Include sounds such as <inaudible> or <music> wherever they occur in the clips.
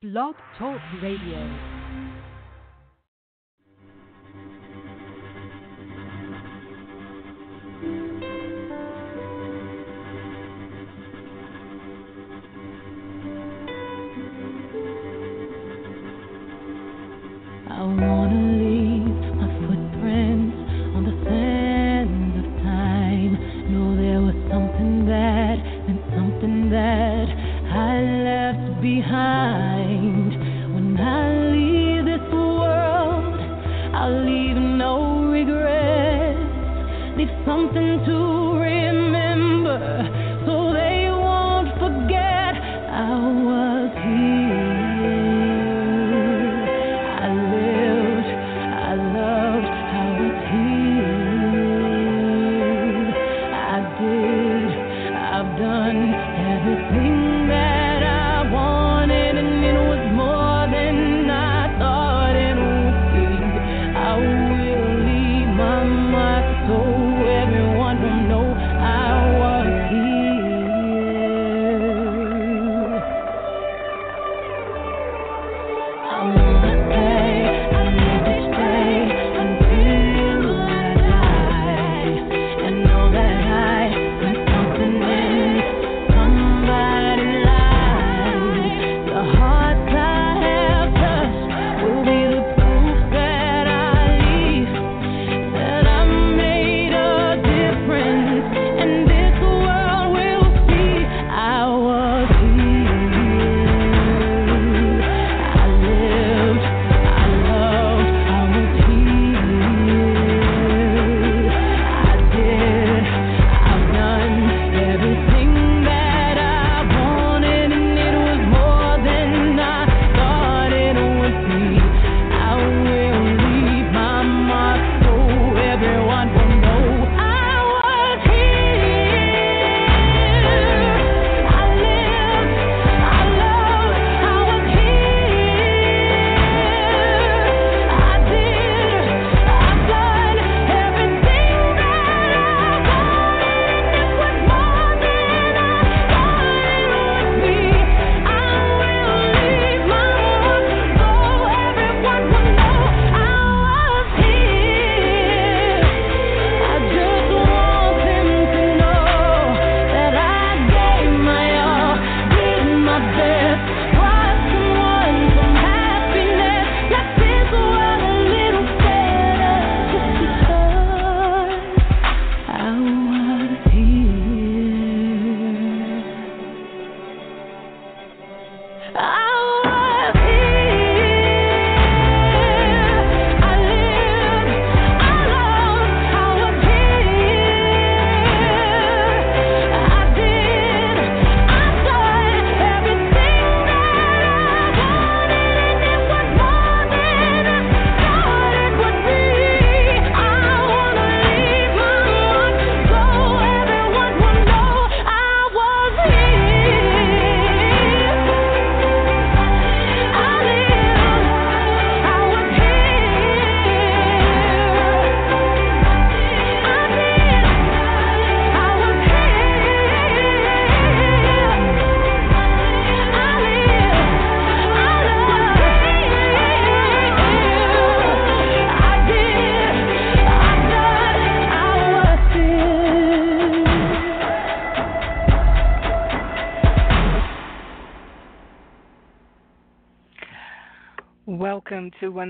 Blog Talk Radio.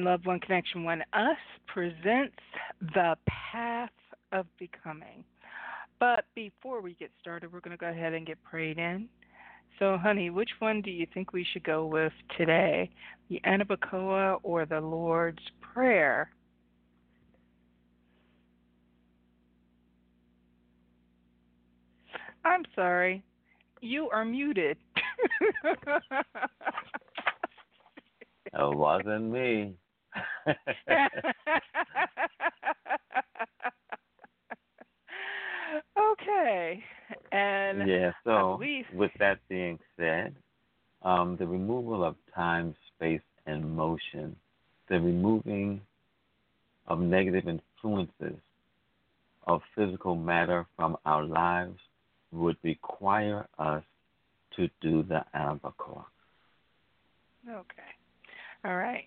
Love One Connection One Us presents The Path of Becoming. But before we get started, we're going to go ahead and get prayed in. So, honey, which one do you think we should go with today? The Ana Bekoach or the Lord's Prayer? I'm sorry. You are muted. <laughs> it wasn't me. <laughs> okay. And yeah, so with that being said, um, the removal of time, space, and motion, the removing of negative influences of physical matter from our lives would require us to do the Ana Bekoach. Okay. All right.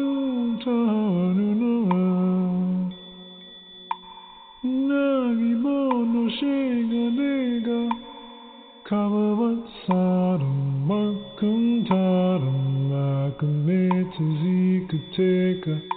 Kamamatsaram, Markum Taram, Makameta Zika Teka.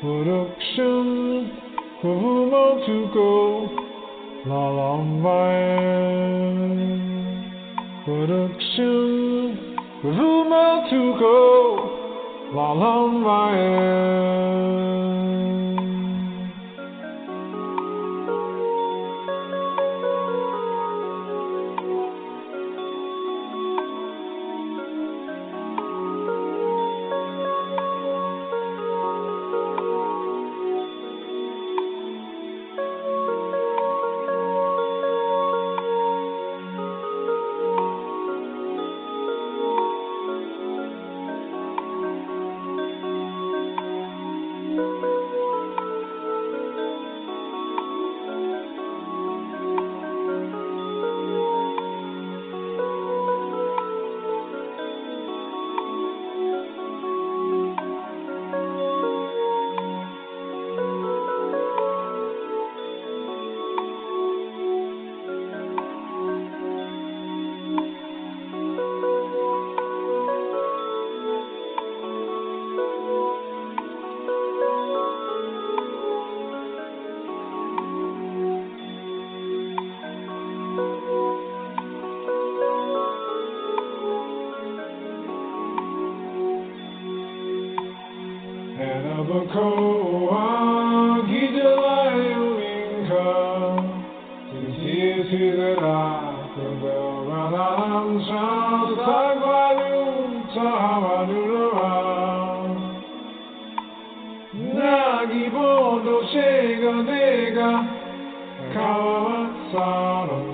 Production for women to go. La la mine. Production for women to go. La la mine.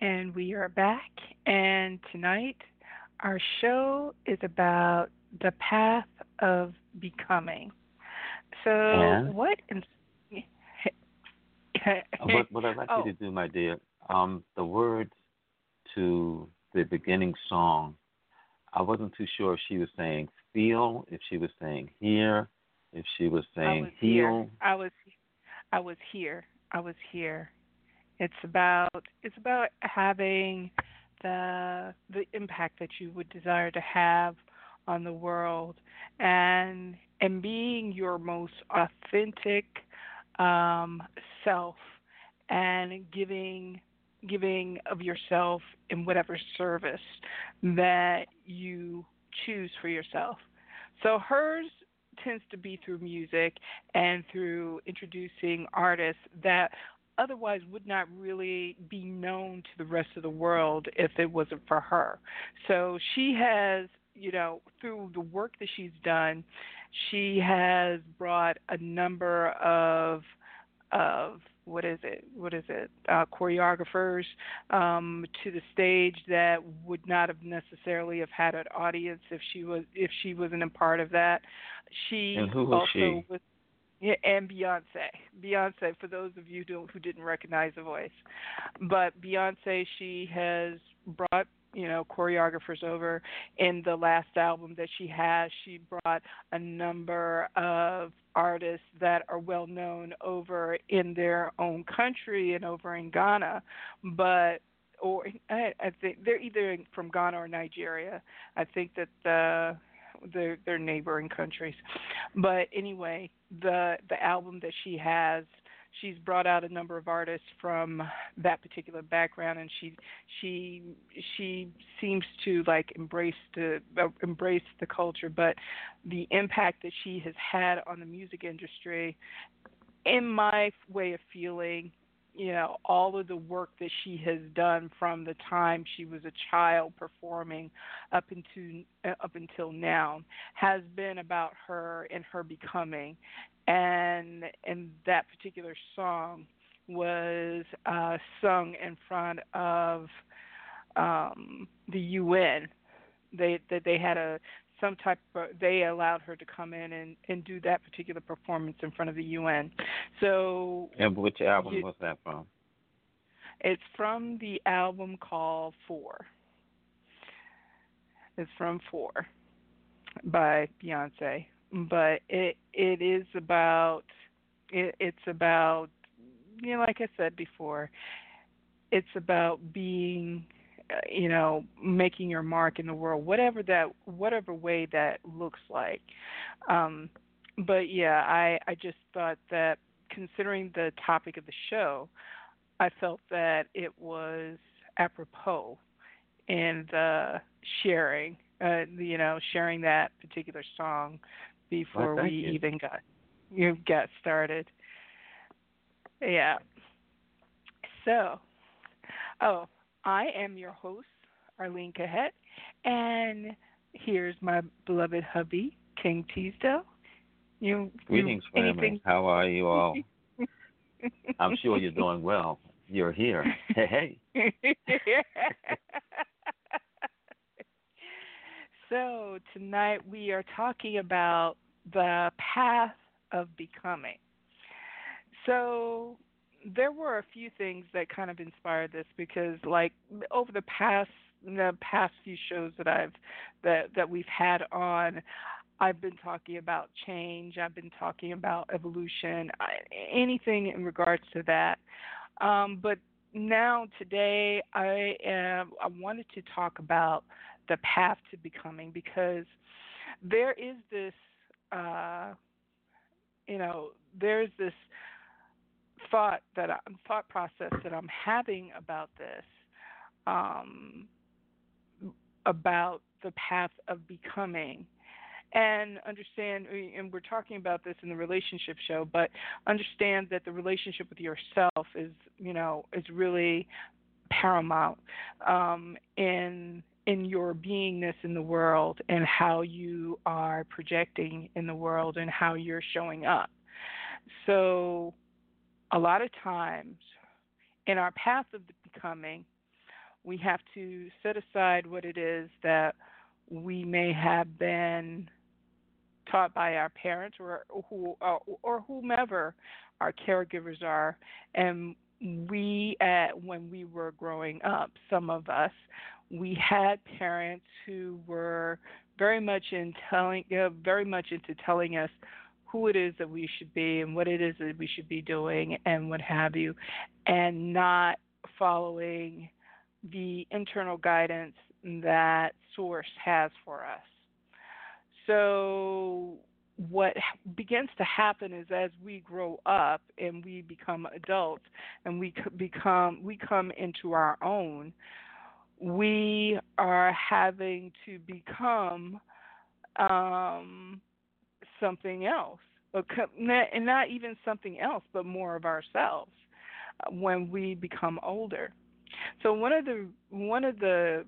And we are back. And tonight, our show is about the path of becoming. So, And? what? In- Uh, What, what I'd like <laughs> Oh. you to do, my dear, um, the words to the beginning song, I wasn't too sure if she was saying feel, if she was saying hear, if she was I saying was here. I was, I was here. I was here. It's about it's about having the the impact that you would desire to have on the world, and and being your most authentic um, self, and giving giving of yourself in whatever service that you choose for yourself. So hers tends to be through music and through introducing artists that otherwise would not really be known to the rest of the world if it wasn't for her. So she has, you know, through the work that she's done, she has brought a number of of what is it? What is it? Uh, choreographers um, to the stage that would not have necessarily have had an audience if she was if she wasn't a part of that. She And who was also she? was yeah, and Beyonce. Beyonce, for those of you who, didn't recognize the voice, but Beyonce, she has brought you know choreographers over in the last album that she has. She brought a number of artists that are well known over in their own country and over in Ghana, but or I, I think they're either from Ghana or Nigeria. I think that the they're, they're neighboring countries. But anyway, the the album that she has, she's brought out a number of artists from that particular background, and she she she seems to like embrace the uh, embrace the culture. But the impact that she has had on the music industry, in my way of feeling, you know all of the work that she has done from the time she was a child performing up into uh, up until now has been about her and her becoming. And and that particular song was uh sung in front of um the UN they that they had a some type of they allowed her to come in and and do that particular performance in front of the UN so And which album You- was that from? it's from the album called Four. It's from Four by Beyonce, but it it is about it, it's about you know like I said before, it's about being you know making your mark in the world, whatever that whatever way that looks like. Um, but yeah, I I just thought that considering the topic of the show, I felt that it was apropos in the sharing, uh, you know, sharing that particular song before Well, we you. even got you got started. Yeah. So, oh, I am your host, Arlene Kahet, and here's my beloved hubby, King Teasdell. You, Greetings, you family. anything? How are you all? <laughs> I'm sure you're doing well. You're here. <laughs> Hey, hey. <laughs> so tonight we are talking about the path of becoming. So there were a few things that kind of inspired this because like over the past the past few shows that I've that that we've had on I've been talking about change, I've been talking about evolution, I, anything in regards to that. Um, but now today I am I wanted to talk about the path to becoming because there is this uh, you know there's this thought that I, thought process that I'm having about this um, about the path of becoming. And understand and we're talking about this in the relationship show but understand that the relationship with yourself is you know is really paramount um, in in your beingness in the world and how you are projecting in the world and how you're showing up. So a lot of times in our path of becoming we have to set aside what it is that we may have been taught by our parents or who or, or whomever our caregivers are. And we at when we were growing up some of us we had parents who were very much in telling uh, very much into telling us who it is that we should be and what it is that we should be doing and what have you and not following the internal guidance that source has for us. So what begins to happen is as we grow up and we become adults and we become we come into our own we are having to become um, something else and not even something else but more of ourselves uh, when we become older so one of the one of the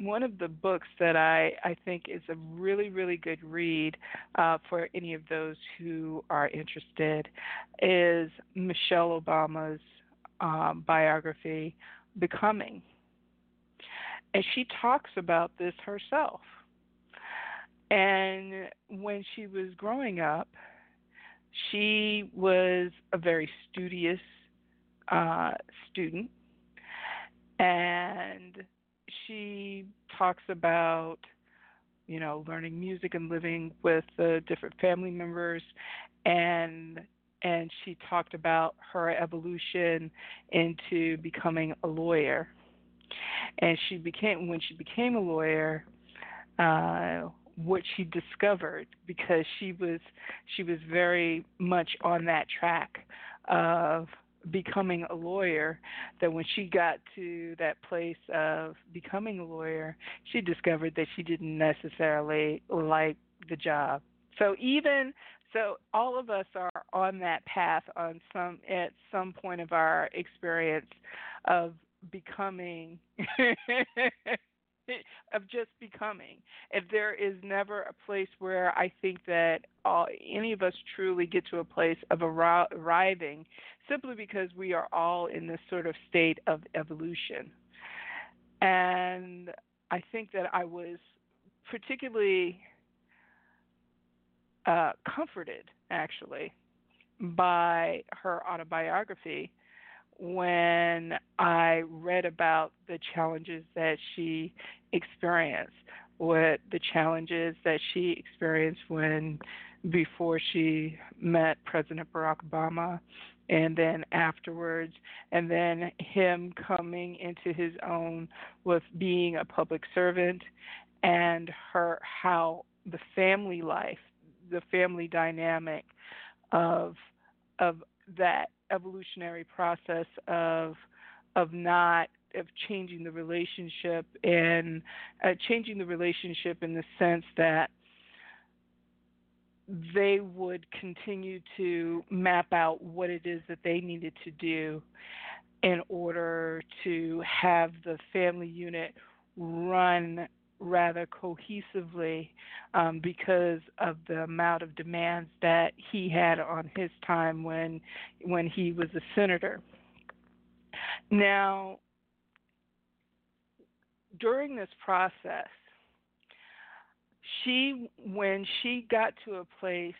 one of the books that I, I think is a really, really good read uh, for any of those who are interested is Michelle Obama's um, biography, Becoming. And she talks about this herself. And when she was growing up, she was a very studious uh, student. And she talks about you know learning music and living with uh, different family members and and she talked about her evolution into becoming a lawyer and she became when she became a lawyer uh what she discovered because she was she was very much on that track of becoming a lawyer that when she got to that place of becoming a lawyer, she discovered that she didn't necessarily like the job. So even so all of us are on that path on some at some point of our experience of becoming <laughs> <laughs> of just becoming. If there is never a place where I think that all, any of us truly get to a place of arriving, simply because we are all in this sort of state of evolution. And I think that I was particularly uh, comforted, actually, by her autobiography when I read about the challenges that she experienced, what the challenges that she experienced when before she met President Barack Obama and then afterwards and then him coming into his own with being a public servant and her how the family life the family dynamic of of that evolutionary process of of not of changing the relationship and uh, changing the relationship in the sense that they would continue to map out what it is that they needed to do in order to have the family unit run rather cohesively um, because of the amount of demands that he had on his time when when he was a senator. Now, during this process, she when she got to a place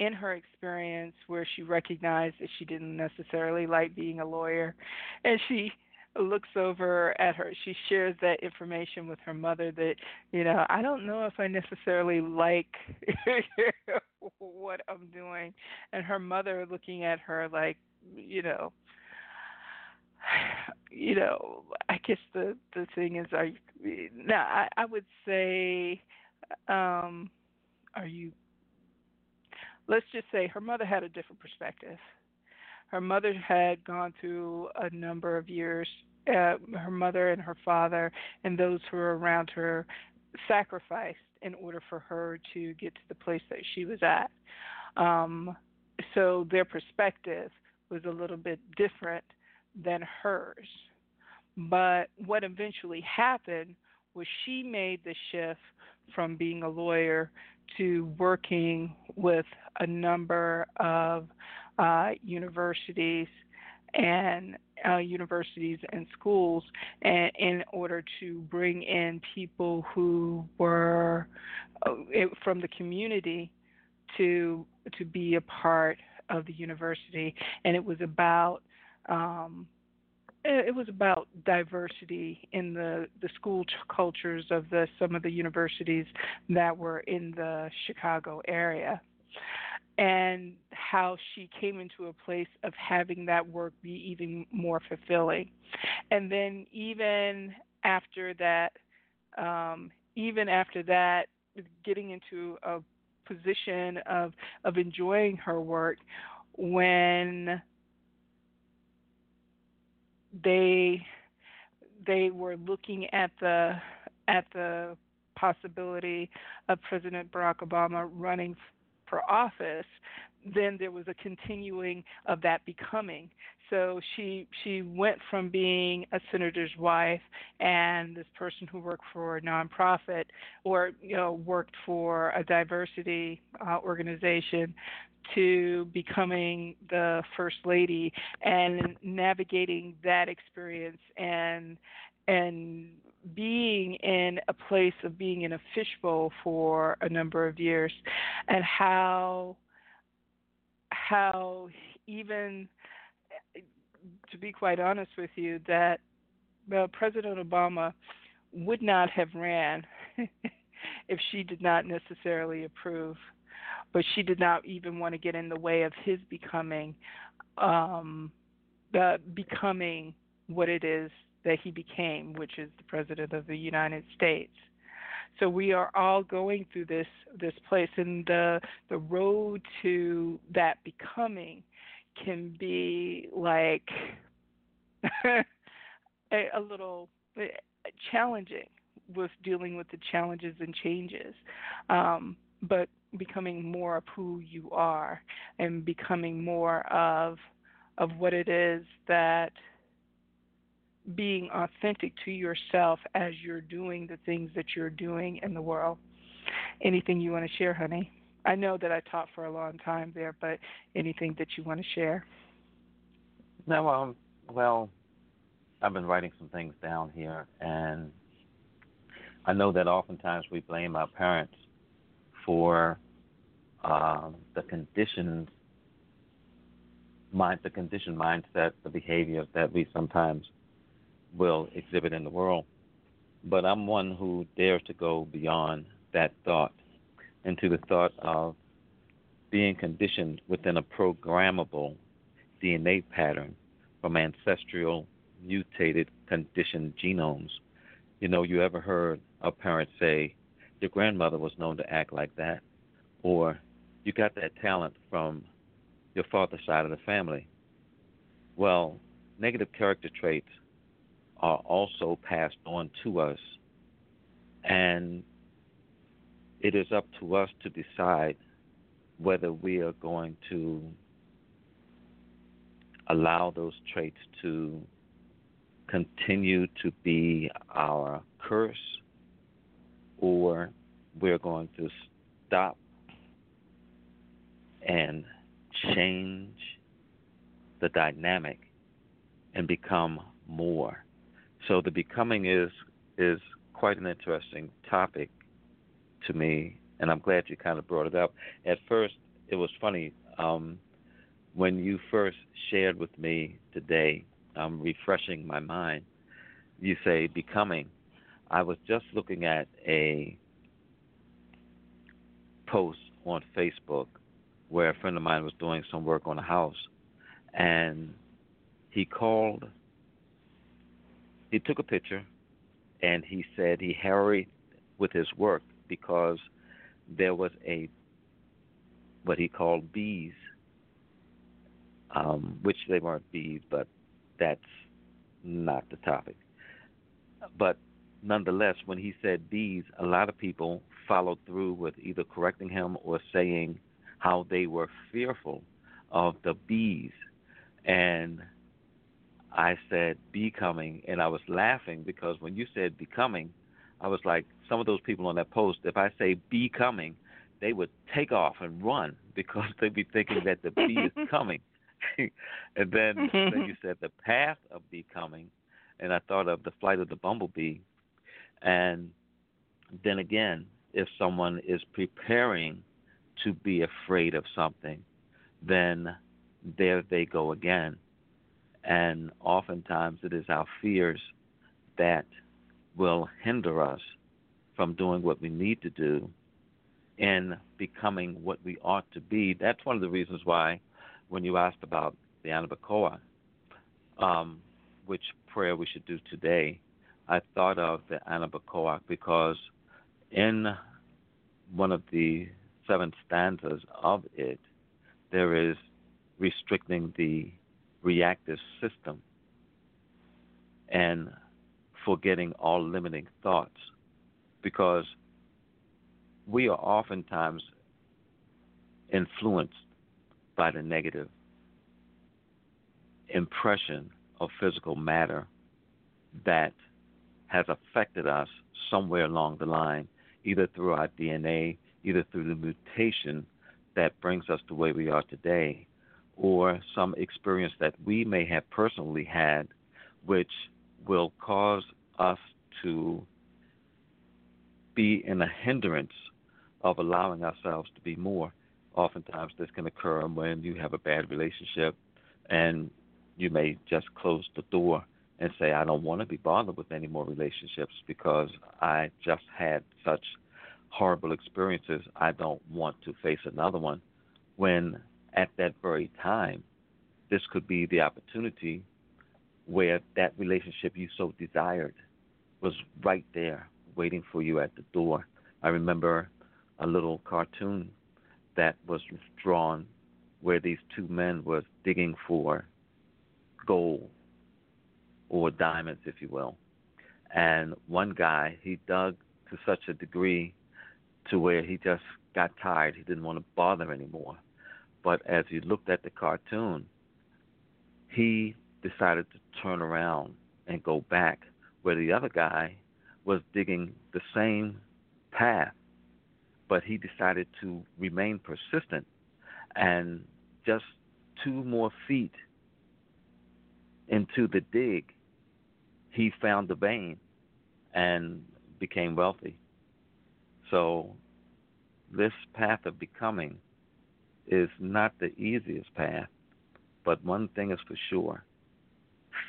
in her experience where she recognized that she didn't necessarily like being a lawyer and she looks over at her. She shares that information with her mother that you know i don't know if i necessarily like <laughs> what i'm doing. And her mother looking at her like you know <sighs> you know i guess the the thing is are you now i i would say um are you let's just say her mother had a different perspective her mother had gone through a number of years. Uh, her mother and her father and those who were around her sacrificed in order for her to get to the place that she was at. Um, so their perspective was a little bit different than hers. But what eventually happened was she made the shift from being a lawyer to working with a number of uh, universities and uh, universities and schools and, in order to bring in people who were uh, from the community to to be a part of the university, and it was about um, it was about diversity in the the school ch- cultures of the some of the universities that were in the Chicago area and how she came into a place of having that work be even more fulfilling. And then even after that um even after that getting into a position of of enjoying her work when they they were looking at the at the possibility of President Barack Obama running for office, then there was a continuing of that becoming. So she she went from being a senator's wife and this person who worked for a nonprofit or you know worked for a diversity uh, organization to becoming the first lady and navigating that experience and and being in a place of being in a fishbowl for a number of years and how how even to be quite honest with you that well, President Obama would not have ran <laughs> if she did not necessarily approve but she did not even want to get in the way of his becoming um the becoming what it is that he became, which is the president of the United States. So we are all going through this this place, and the the road to that becoming can be like <laughs> a, a little eh, challenging with dealing with the challenges and changes. Um, but becoming more of who you are and becoming more of of what it is that being authentic to yourself as you're doing the things that you're doing in the world. Anything you want to share, honey? I know that I taught for a long time there, but anything that you want to share? No, um, well, I've been writing some things down here, and I know that oftentimes we blame our parents for um, the conditions, mind, the conditioned mindset, the behaviors that we sometimes will exhibit in the world. But I'm one who dares to go beyond that thought into the thought of being conditioned within a programmable DNA pattern from ancestral mutated conditioned genomes. You know, you ever heard a parent say, Your grandmother was known to act like that? Or you got that talent from your father's side of the family. Well, negative character traits are also passed on to us. And it is up to us to decide whether we are going to allow those traits to continue to be our curse or we're going to stop and change the dynamic and become more. So the becoming is is quite an interesting topic to me, and I'm glad you kind of brought it up. At first, it was funny um, when you first shared with me today. I'm refreshing my mind. You say becoming. I was just looking at a post on Facebook where a friend of mine was doing some work on a house, and he called he took a picture and he said he hurried with his work because there was a what he called bees, um, which they weren't bees, but that's not the topic. But nonetheless, when he said bees, a lot of people followed through with either correcting him or saying how they were fearful of the bees. And I said becoming, and I was laughing because when you said becoming, I was like, some of those people on that post, if I say becoming, they would take off and run <laughs> because they'd be thinking that the bee is <laughs> coming. <laughs> and then then you said the path of becoming, and I thought of the flight of the bumblebee, and then again, if someone is preparing to be afraid of something, then there they go again. And oftentimes it is our fears that will hinder us from doing what we need to do in becoming what we ought to be. That's one of the reasons why, when you asked about the Ana Bekoach, um, which prayer we should do today, I thought of the Ana Bekoach because in one of the seven stanzas of it, there is restricting the reactive system and forgetting all limiting thoughts. Because we are oftentimes influenced by the negative impression of physical matter that has affected us somewhere along the line, either through our DNA, either through the mutation that brings us to where we are today, or some experience that we may have personally had, which will cause us to be in a hindrance of allowing ourselves to be more. Oftentimes, this can occur when you have a bad relationship and you may just close the door and say, I don't want to be bothered with any more relationships because I just had such horrible experiences. I don't want to face another one. When at that very time, this could be the opportunity where that relationship you so desired was right there waiting for you at the door. I remember a little cartoon that was drawn where these two men were digging for gold or diamonds, if you will. And one guy, he dug to such a degree to where he just got tired. He didn't want to bother anymore. But as he looked at the cartoon, he decided to turn around and go back where the other guy was digging the same path, but he decided to remain persistent and just two more feet into the dig, he found the vein and became wealthy. So, this path of becoming is not the easiest path, but one thing is for sure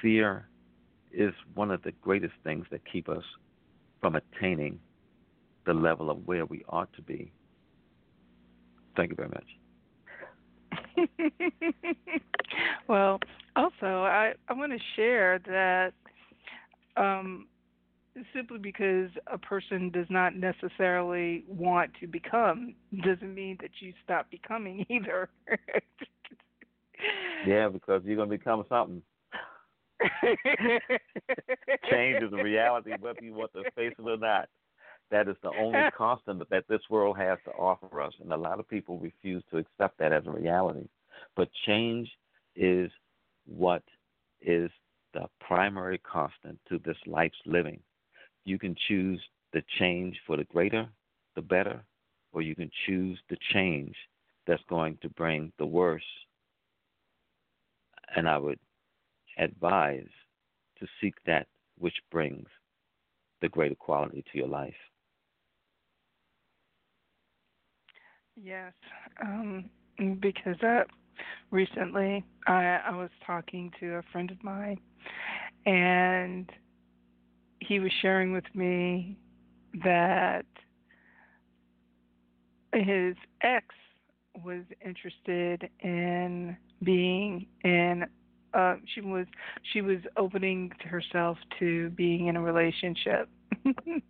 fear is one of the greatest things that keep us from attaining the level of where we ought to be. Thank you very much. <laughs> well, also, I, I want to share that um, simply because a person does not necessarily want to become doesn't mean that you stop becoming <laughs> either. yeah, because you're going to become something. Change is a reality, whether you want to face it or not. That is the only <laughs> constant that this world has to offer us, and a lot of people refuse to accept that as a reality. But change is what is the primary constant to this life's living. You can choose the change for the greater, the better, or you can choose the change that's going to bring the worse. And I would advise to seek that which brings the greater quality to your life. Yes, um, because that recently I, I was talking to a friend of mine, and he was sharing with me that his ex was interested in being in uh she was she was opening herself to being in a relationship. <laughs>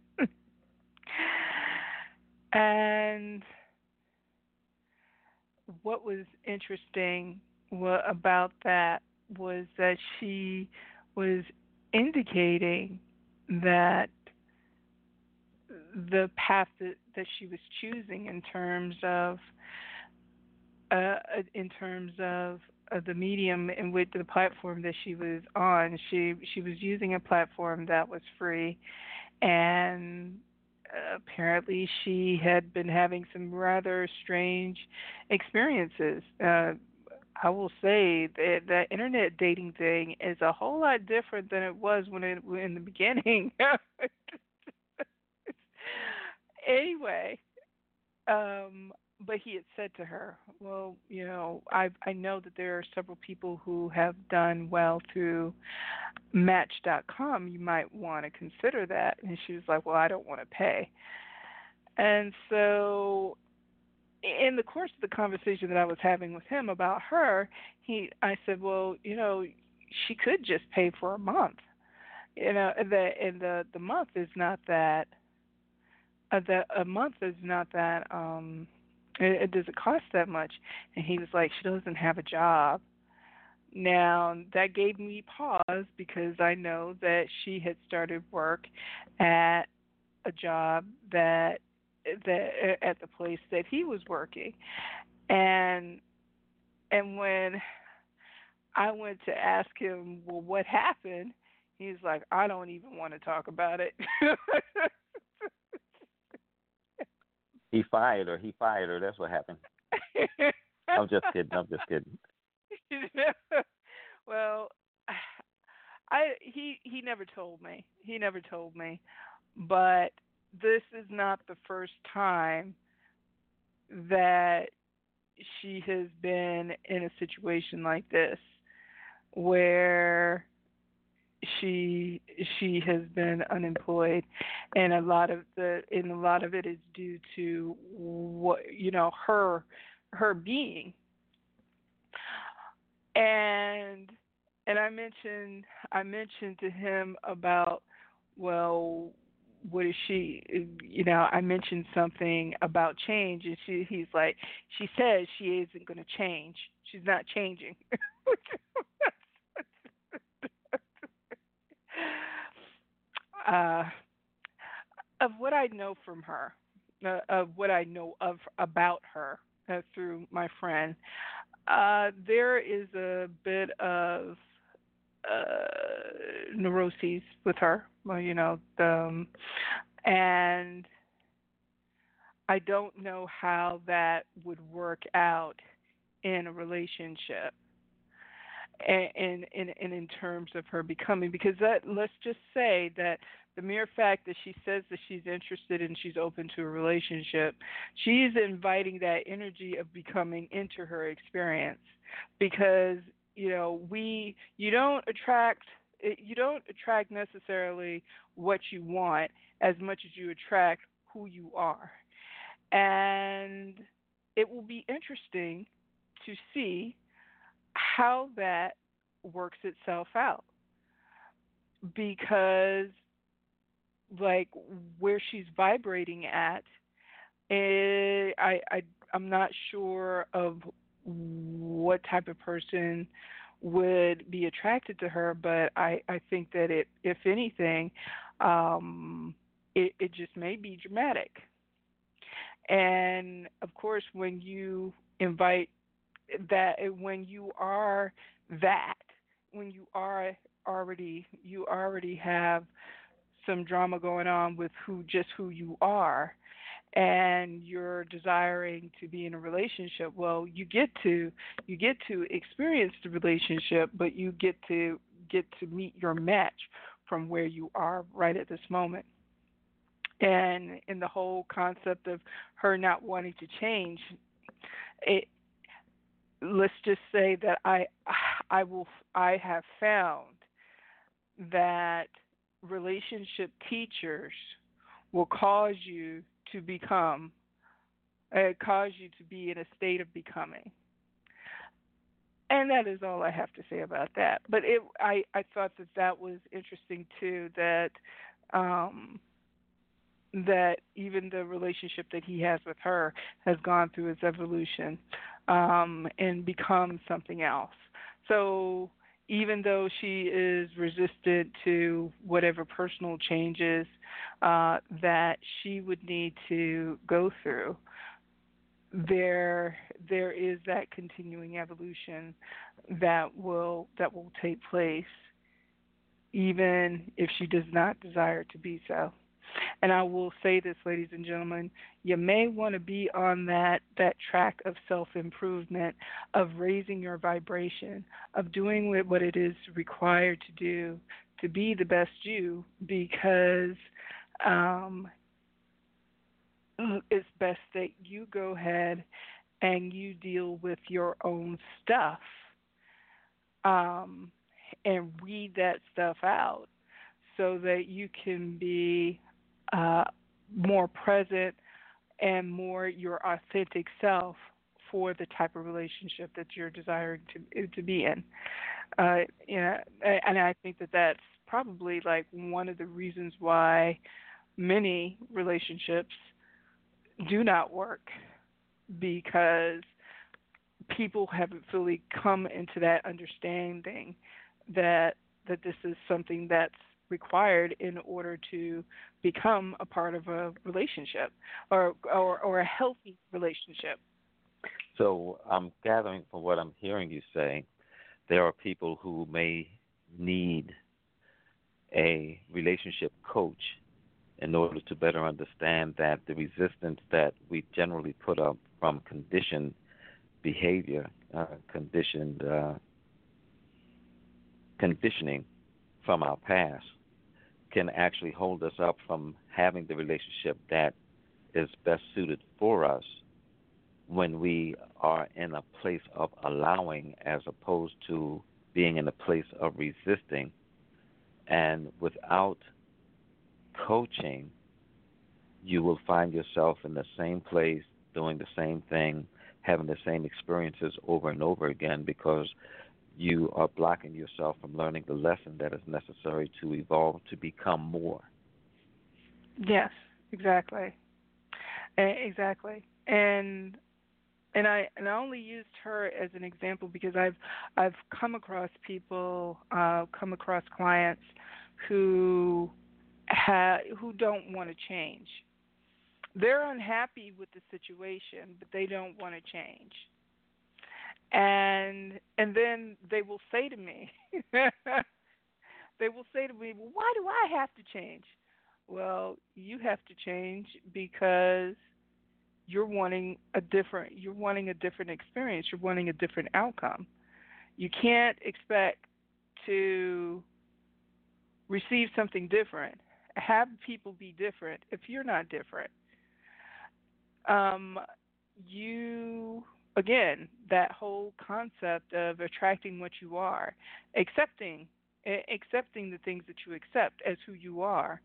And what was interesting about that was that she was indicating that the path that, that she was choosing in terms of uh, in terms of, the medium in which the platform that she was on, she she was using a platform that was free, and apparently she had been having some rather strange experiences. Uh, I will say that the internet dating thing is a whole lot different than it was when it in the beginning. <laughs> anyway, um, but he had said to her, "Well, you know, I I know that there are several people who have done well through Match.com. You might want to consider that." And she was like, "Well, I don't want to pay." And so, in the course of the conversation that I was having with him about her, he I said, "Well, you know, she could just pay for a month. You know, the and the the month is not that." Uh, a month is not that um it, it doesn't cost that much and he was like she doesn't have a job now that gave me pause because i know that she had started work at a job that that uh, at the place that he was working and and when i went to ask him well what happened he's like i don't even want to talk about it <laughs> He fired her. He fired her. That's what happened. <laughs> I'm just kidding. I'm just kidding. <laughs> well, I he he never told me. He never told me. But this is not the first time that she has been in a situation like this where she she has been unemployed. And a lot of the and a lot of it is due to what you know her her being. And and I mentioned I mentioned to him about well what is she you know I mentioned something about change and she he's like she says she isn't going to change she's not changing <laughs> uh, of what I know from her, uh, of what I know of about her uh, through my friend, uh, there is a bit of uh, neuroses with her. Well, you know, um, and I don't know how that would work out in a relationship and in in in terms of her becoming because that let's just say that the mere fact that she says that she's interested and she's open to a relationship she's inviting that energy of becoming into her experience. Because you know we you don't attract you don't attract necessarily what you want as much as you attract who you are. And it will be interesting to see how that works itself out. Because like where she's vibrating at eh, I, I I'm not sure of what type of person would be attracted to her, but I, I think that it if anything, um it, it just may be dramatic. And of course when you invite that when you are that, when you are already you already have some drama going on with who just who you are and you're desiring to be in a relationship well you get to you get to experience the relationship but you get to get to meet your match from where you are right at this moment. And in the whole concept of her not wanting to change it let's just say that I I will I have found that relationship teachers will cause you to become uh, cause you to be in a state of becoming. And that is all I have to say about that. But it I I thought that that was interesting too that um that even the relationship that he has with her has gone through its evolution um, and become something else. So even though she is resistant to whatever personal changes uh, that she would need to go through, there there is that continuing evolution that will that will take place even if she does not desire to be so. And I will say this, ladies and gentlemen, you may want to be on that that track of self improvement, of raising your vibration, of doing what it is required to do to be the best you, because um, it's best that you go ahead and you deal with your own stuff um, and read that stuff out so that you can be uh, more present and more your authentic self for the type of relationship that you're desiring to to be in. Uh, you know, and I think that that's probably like one of the reasons why many relationships do not work because people haven't fully come into that understanding that that this is something that's required in order to become a part of a relationship or or, or a healthy relationship. So I'm gathering from what I'm hearing you say, there are people who may need a relationship coach in order to better understand that the resistance that we generally put up from conditioned behavior, uh, conditioned uh, conditioning from our past, can actually hold us up from having the relationship that is best suited for us when we are in a place of allowing as opposed to being in a place of resisting. And without coaching, you will find yourself in the same place, doing the same thing, having the same experiences over and over again because you are blocking yourself from learning the lesson that is necessary to evolve to become more. Yes, exactly. Exactly. And and I and I only used her as an example because I've I've come across people, uh, come across clients who ha- who don't want to change. They're unhappy with the situation, but they don't want to change. And and then they will say to me, <laughs> they will say to me, "Well, why do I have to change?" Well, you have to change because you're wanting a different you're wanting a different experience, you're wanting a different outcome. You can't expect to receive something different have people be different if you're not different. Um, you again that whole concept of attracting what you are, accepting accepting the things that you accept as who you are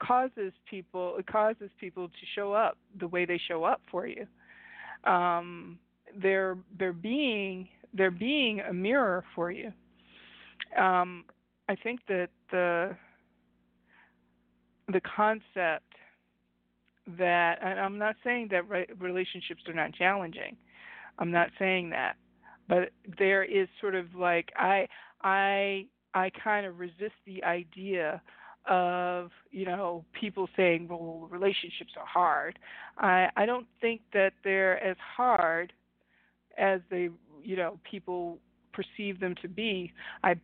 causes people it causes people to show up the way they show up for you. Um, they're they're being they're being a mirror for you. Um, I think that the the concept that and I'm not saying that relationships are not challenging. I'm not saying that. But there is sort of like I I I kind of resist the idea of, you know, people saying, "Well, relationships are hard." I I don't think that they're as hard as they, you know, people perceive them to be. I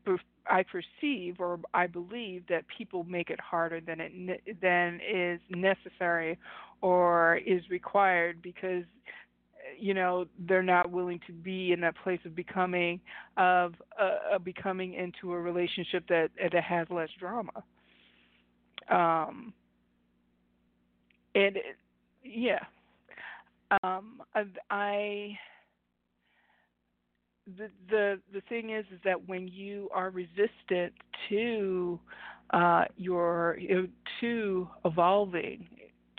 I perceive or I believe that people make it harder than it than is necessary or is required because you know they're not willing to be in that place of becoming of uh, becoming into a relationship that that has less drama. Um, and yeah, um, I the the the thing is is that when you are resistant to uh, your to evolving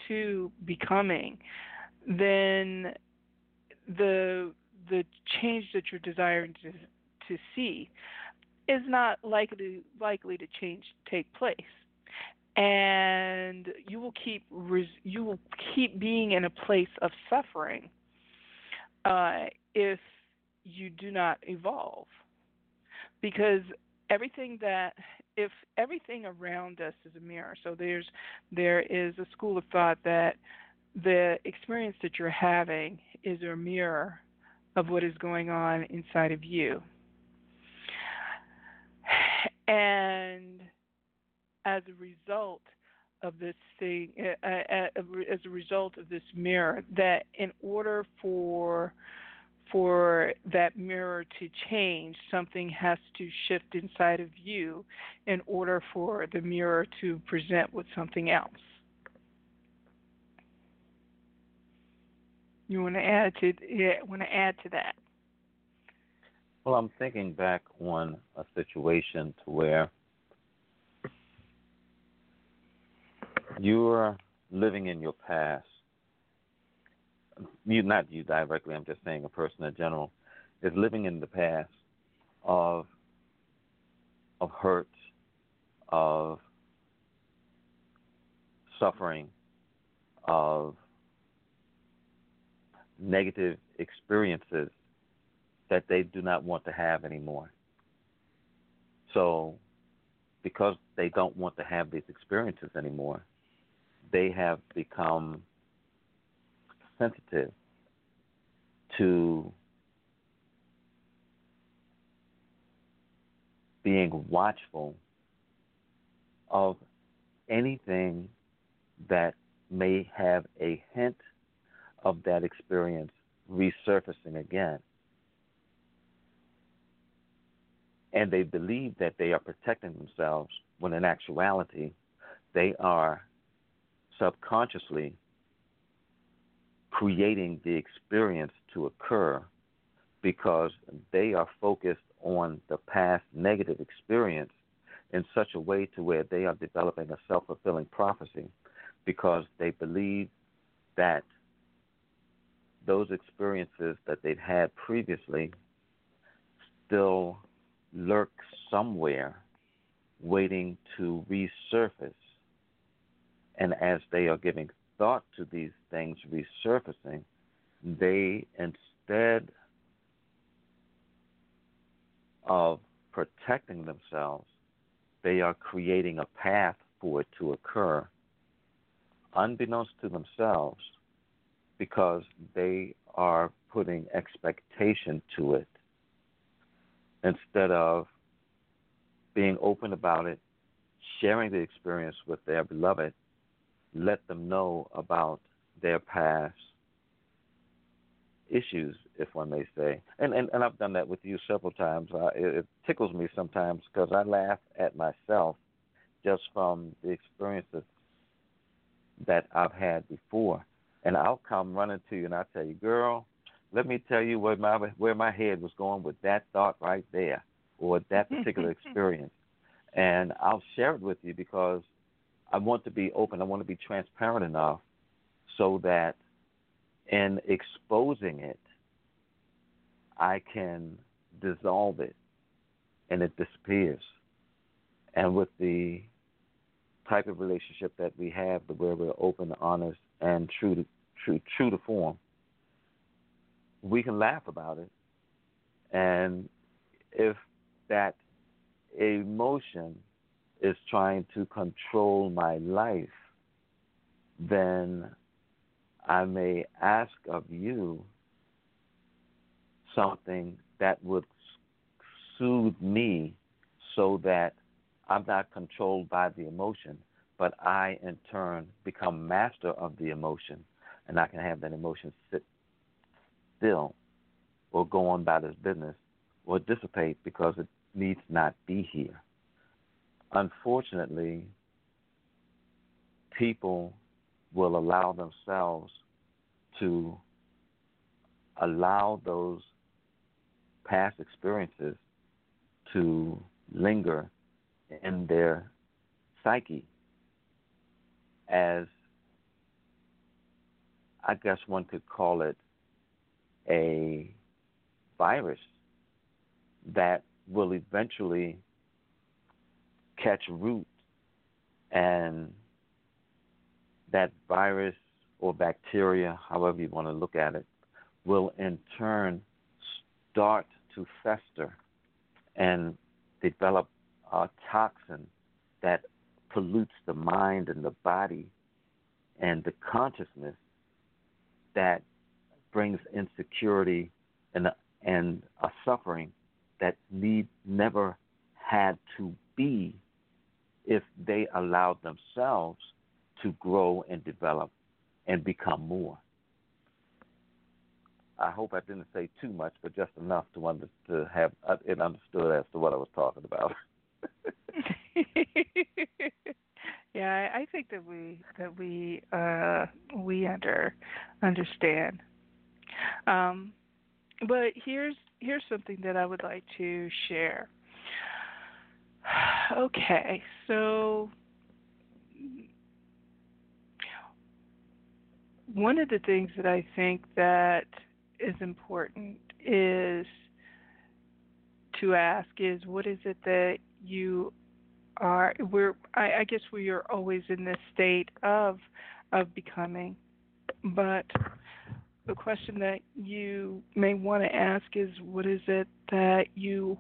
to becoming then the the change that you're desiring to to see is not likely likely to change take place and you will keep you will keep being in a place of suffering uh, if you do not evolve. Because everything that if everything around us is a mirror, so there's there is a school of thought that the experience that you're having is a mirror of what is going on inside of you. And as a result of this thing uh, uh, as a result of this mirror that in order for for that mirror to change something has to shift inside of you in order for the mirror to present with something else you want to add to yeah want to add to that Well, I'm thinking back on a situation to where you're living in your past. You, not you directly. I'm just saying a person in general is living in the past of of hurt, of suffering, of negative experiences that they do not want to have anymore. So, because they don't want to have these experiences anymore, they have become sensitive to being watchful of anything that may have a hint of that experience resurfacing again. And they believe that they are protecting themselves when in actuality they are subconsciously creating the experience to occur because they are focused on the past negative experience in such a way to where they are developing a self-fulfilling prophecy because they believe that those experiences that they've had previously still lurk somewhere waiting to resurface. And as they are giving thought to these things resurfacing, they instead of protecting themselves, they are creating a path for it to occur, unbeknownst to themselves, because they are putting expectation to it instead of being open about it, sharing the experience with their beloved, let them know about their past issues, if one may say. And and, and I've done that with you several times. Uh, it, it tickles me sometimes because I laugh at myself just from the experiences that I've had before. And I'll come running to you and I'll tell you, girl, let me tell you where my where my head was going with that thought right there or that particular <laughs> experience. And I'll share it with you because I want to be open. I want to be transparent enough so that in exposing it, I can dissolve it and it disappears. And with the type of relationship that we have, where we're open, honest, and true to true true to form, we can laugh about it. And if that emotion is trying to control my life, then I may ask of you something that would soothe me so that I'm not controlled by the emotion, but I in turn become master of the emotion and I can have that emotion sit still or go on about its business or dissipate because it needs not be here. Unfortunately, people will allow themselves to allow those past experiences to linger in their psyche as I guess one could call it a virus that will eventually catch root. And that virus or bacteria, however you want to look at it, will in turn start to fester and develop a toxin that pollutes the mind and the body and the consciousness that brings insecurity and a, and a suffering that need never had to be if they allowed themselves to grow and develop and become more. I hope I didn't say too much, but just enough to under, to have it understood as to what I was talking about. <laughs> yeah, I, think that we that we uh we under understand. Um but here's here's something that I would like to share. <sighs> Okay, so one of the things that I think that is important is to ask is what is it that you are we're I, I guess we are always in this state of of becoming. But the question that you may want to ask is what is it that you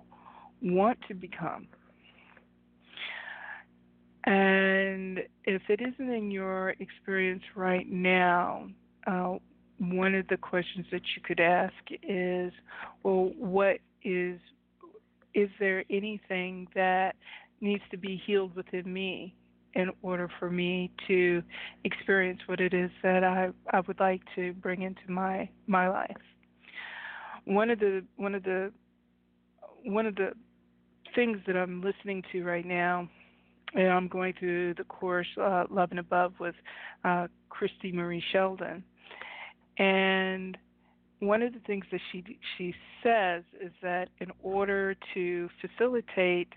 want to become? And if it isn't in your experience right now uh, one of the questions that you could ask is well what is is there anything that needs to be healed within me in order for me to experience what it is that I, I would like to bring into my my life. One of the one of the one of the things that I'm listening to right now, and I'm going through the course uh, Love and Above with uh, Christie Marie Sheldon, and one of the things that she she says is that in order to facilitate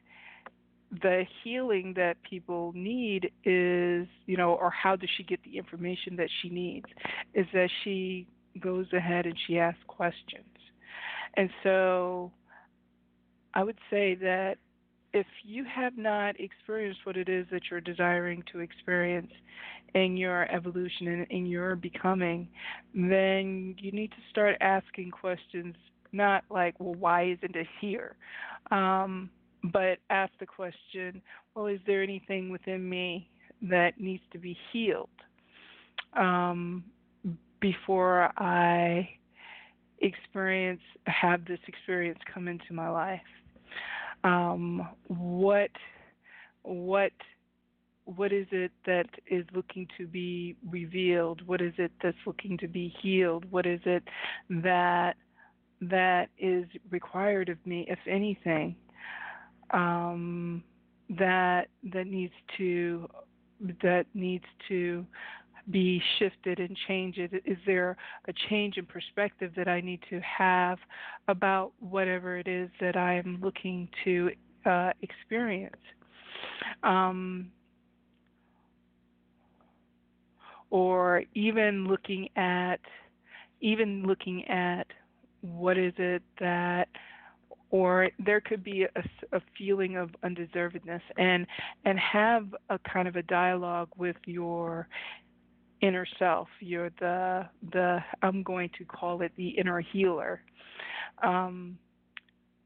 the healing that people need is, you know, or how does she get the information that she needs? Is that she goes ahead and she asks questions. And so I would say that if you have not experienced what it is that you're desiring to experience in your evolution and in your becoming, then you need to start asking questions, not like, well, why isn't it here? Um, but ask the question, well, is there anything within me that needs to be healed um, before I experience have this experience come into my life? Um, what what what is it that is looking to be revealed? What is it that's looking to be healed? What is it that that is required of me, if anything? Um, that that needs to that needs to be shifted and changed? Is there a change in perspective that I need to have about whatever it is that I am looking to uh, experience? Um, or even looking at even looking at what is it that or there could be a, a, feeling of undeservedness. And and have a kind of a dialogue with your inner self. You're the the i'm going to call it the inner healer. Um,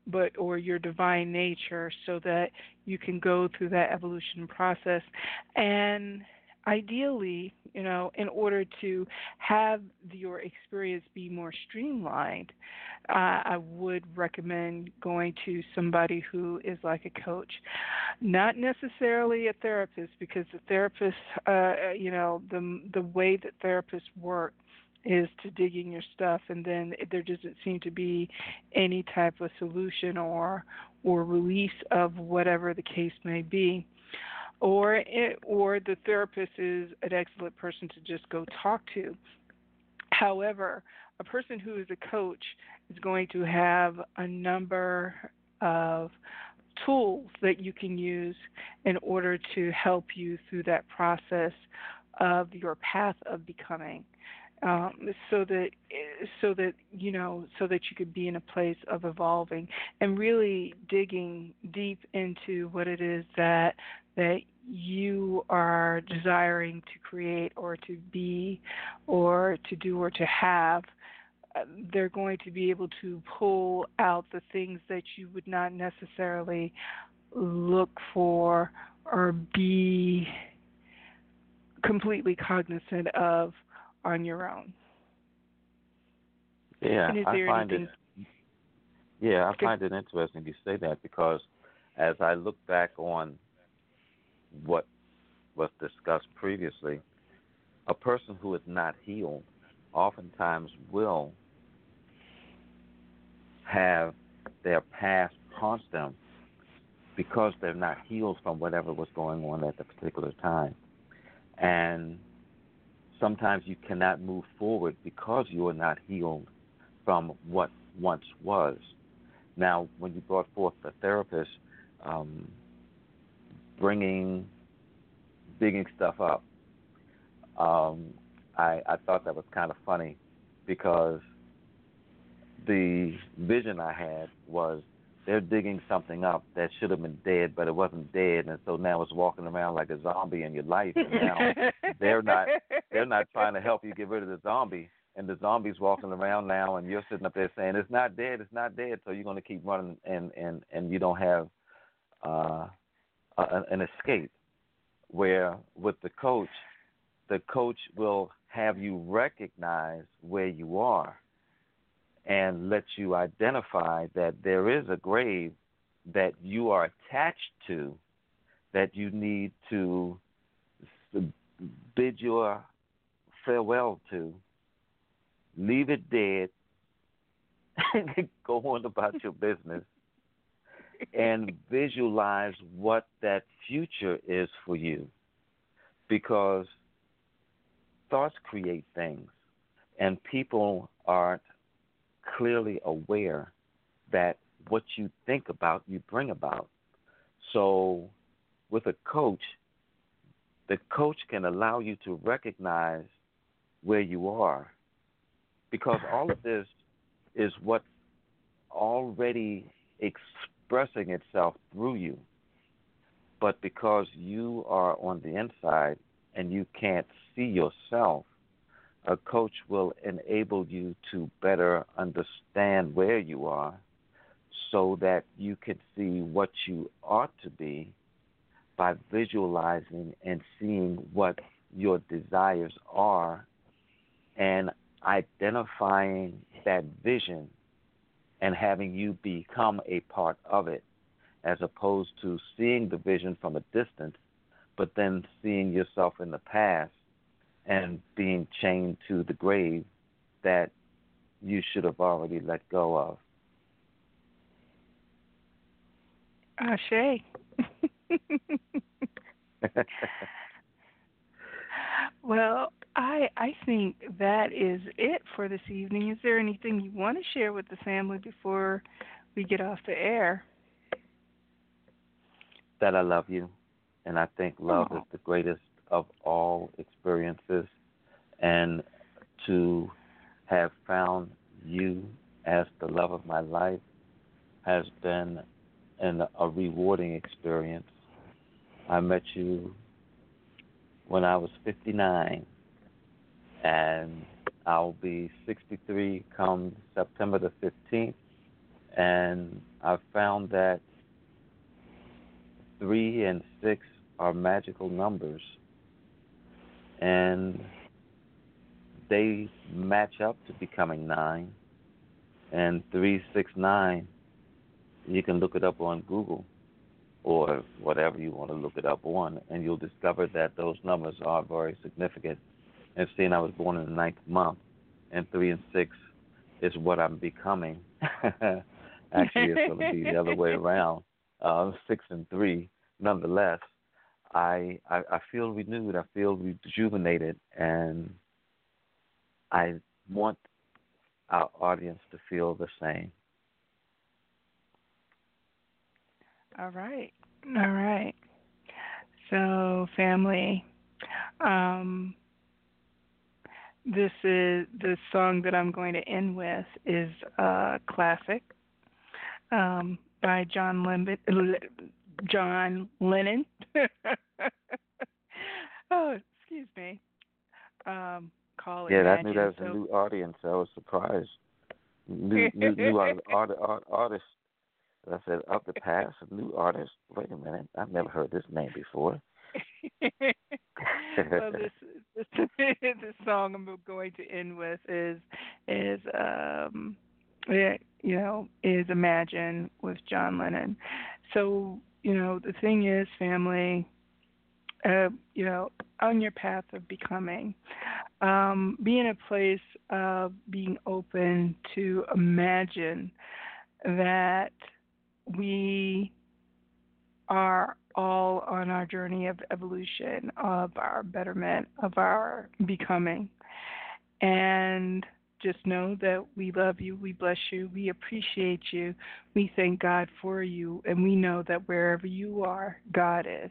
but or your divine nature so that you can go through that evolution process. And ideally, you know, in order to have your experience be more streamlined, uh, I would recommend going to somebody who is like a coach, not necessarily a therapist, because the therapist, uh, you know, the the way that therapists work is to dig in your stuff and then there doesn't seem to be any type of solution or or release of whatever the case may be or it, or the therapist is an excellent person to just go talk to. However, a person who is a coach is going to have a number of tools that you can use in order to help you through that process of your path of becoming um, so that so that you know so that you could be in a place of evolving and really digging deep into what it is that that you are desiring to create or to be or to do or to have uh, they're going to be able to pull out the things that you would not necessarily look for or be completely cognizant of on your own. Yeah, I find anything... it. Yeah, I find it interesting you say that because as I look back on what was discussed previously, a person who is not healed oftentimes will have their past haunt them because they're not healed from whatever was going on at the particular time. And sometimes you cannot move forward because you are not healed from what once was. Now, when you brought forth the therapist, um, bringing, digging stuff up, um, I, I thought that was kind of funny because the vision I had was they're digging something up that should have been dead, but it wasn't dead, and so now it's walking around like a zombie in your life. And now <laughs> they're not they're not trying to help you get rid of the zombie, and the zombie's walking around now, and you're sitting up there saying it's not dead, it's not dead. So you're going to keep running, and and and you don't have uh, an escape. Where with the coach, the coach will have you recognize where you are and let you identify that there is a grave that you are attached to that you need to bid your farewell to, leave it dead, and <laughs> go on about your business, and visualize what that future is for you. Because thoughts create things, and people aren't clearly aware that what you think about, you bring about. So, with a coach, the coach can allow you to recognize where you are because all of this is what's already expressing itself through you. But because you are on the inside and you can't see yourself, a coach will enable you to better understand where you are so that you can see what you ought to be by visualizing and seeing what your desires are and identifying that vision and having you become a part of it as opposed to seeing the vision from a distance but then seeing yourself in the past and being chained to the grave that you should have already let go of. Ashe. <laughs> <laughs> well, I I think that is it for this evening. Is there anything you want to share with the family before we get off the air? That I love you, and I think love Oh. is the greatest of all experiences, and to have found you as the love of my life has been an, a rewarding experience. I met you when I was 59, and I'll be 63 come September the 15th. And I found that three and six are magical numbers, and they match up to becoming nine. And three, six, nine, you can look it up on Google or whatever you want to look it up on, and you'll discover that those numbers are very significant. And seeing I was born in the ninth month, and three and six is what I'm becoming. <laughs> Actually, it's going to be the other way <laughs> around. Uh, six and three, nonetheless, I, I I feel renewed. I feel rejuvenated, and I want our audience to feel the same. All right. All right. So, family, um, this is the song that I'm going to end with is a classic um, by John Lennon. John Lennon. <laughs> oh, excuse me. Um, call it Yeah, I knew that was a new audience. I was surprised. New new new art, art, art, artist. I said up the past, a new artist. Wait a minute, I've never heard this name before. <laughs> well, this, this <laughs> the song I'm going to end with is is um you know is Imagine with John Lennon. So you know the thing is, family. uh, you know, on your path of becoming. Um, be in a place of being open to imagine that we are all on our journey of evolution, of our betterment, of our becoming. And just know that we love you, we bless you, we appreciate you, we thank God for you, and we know that wherever you are, God is.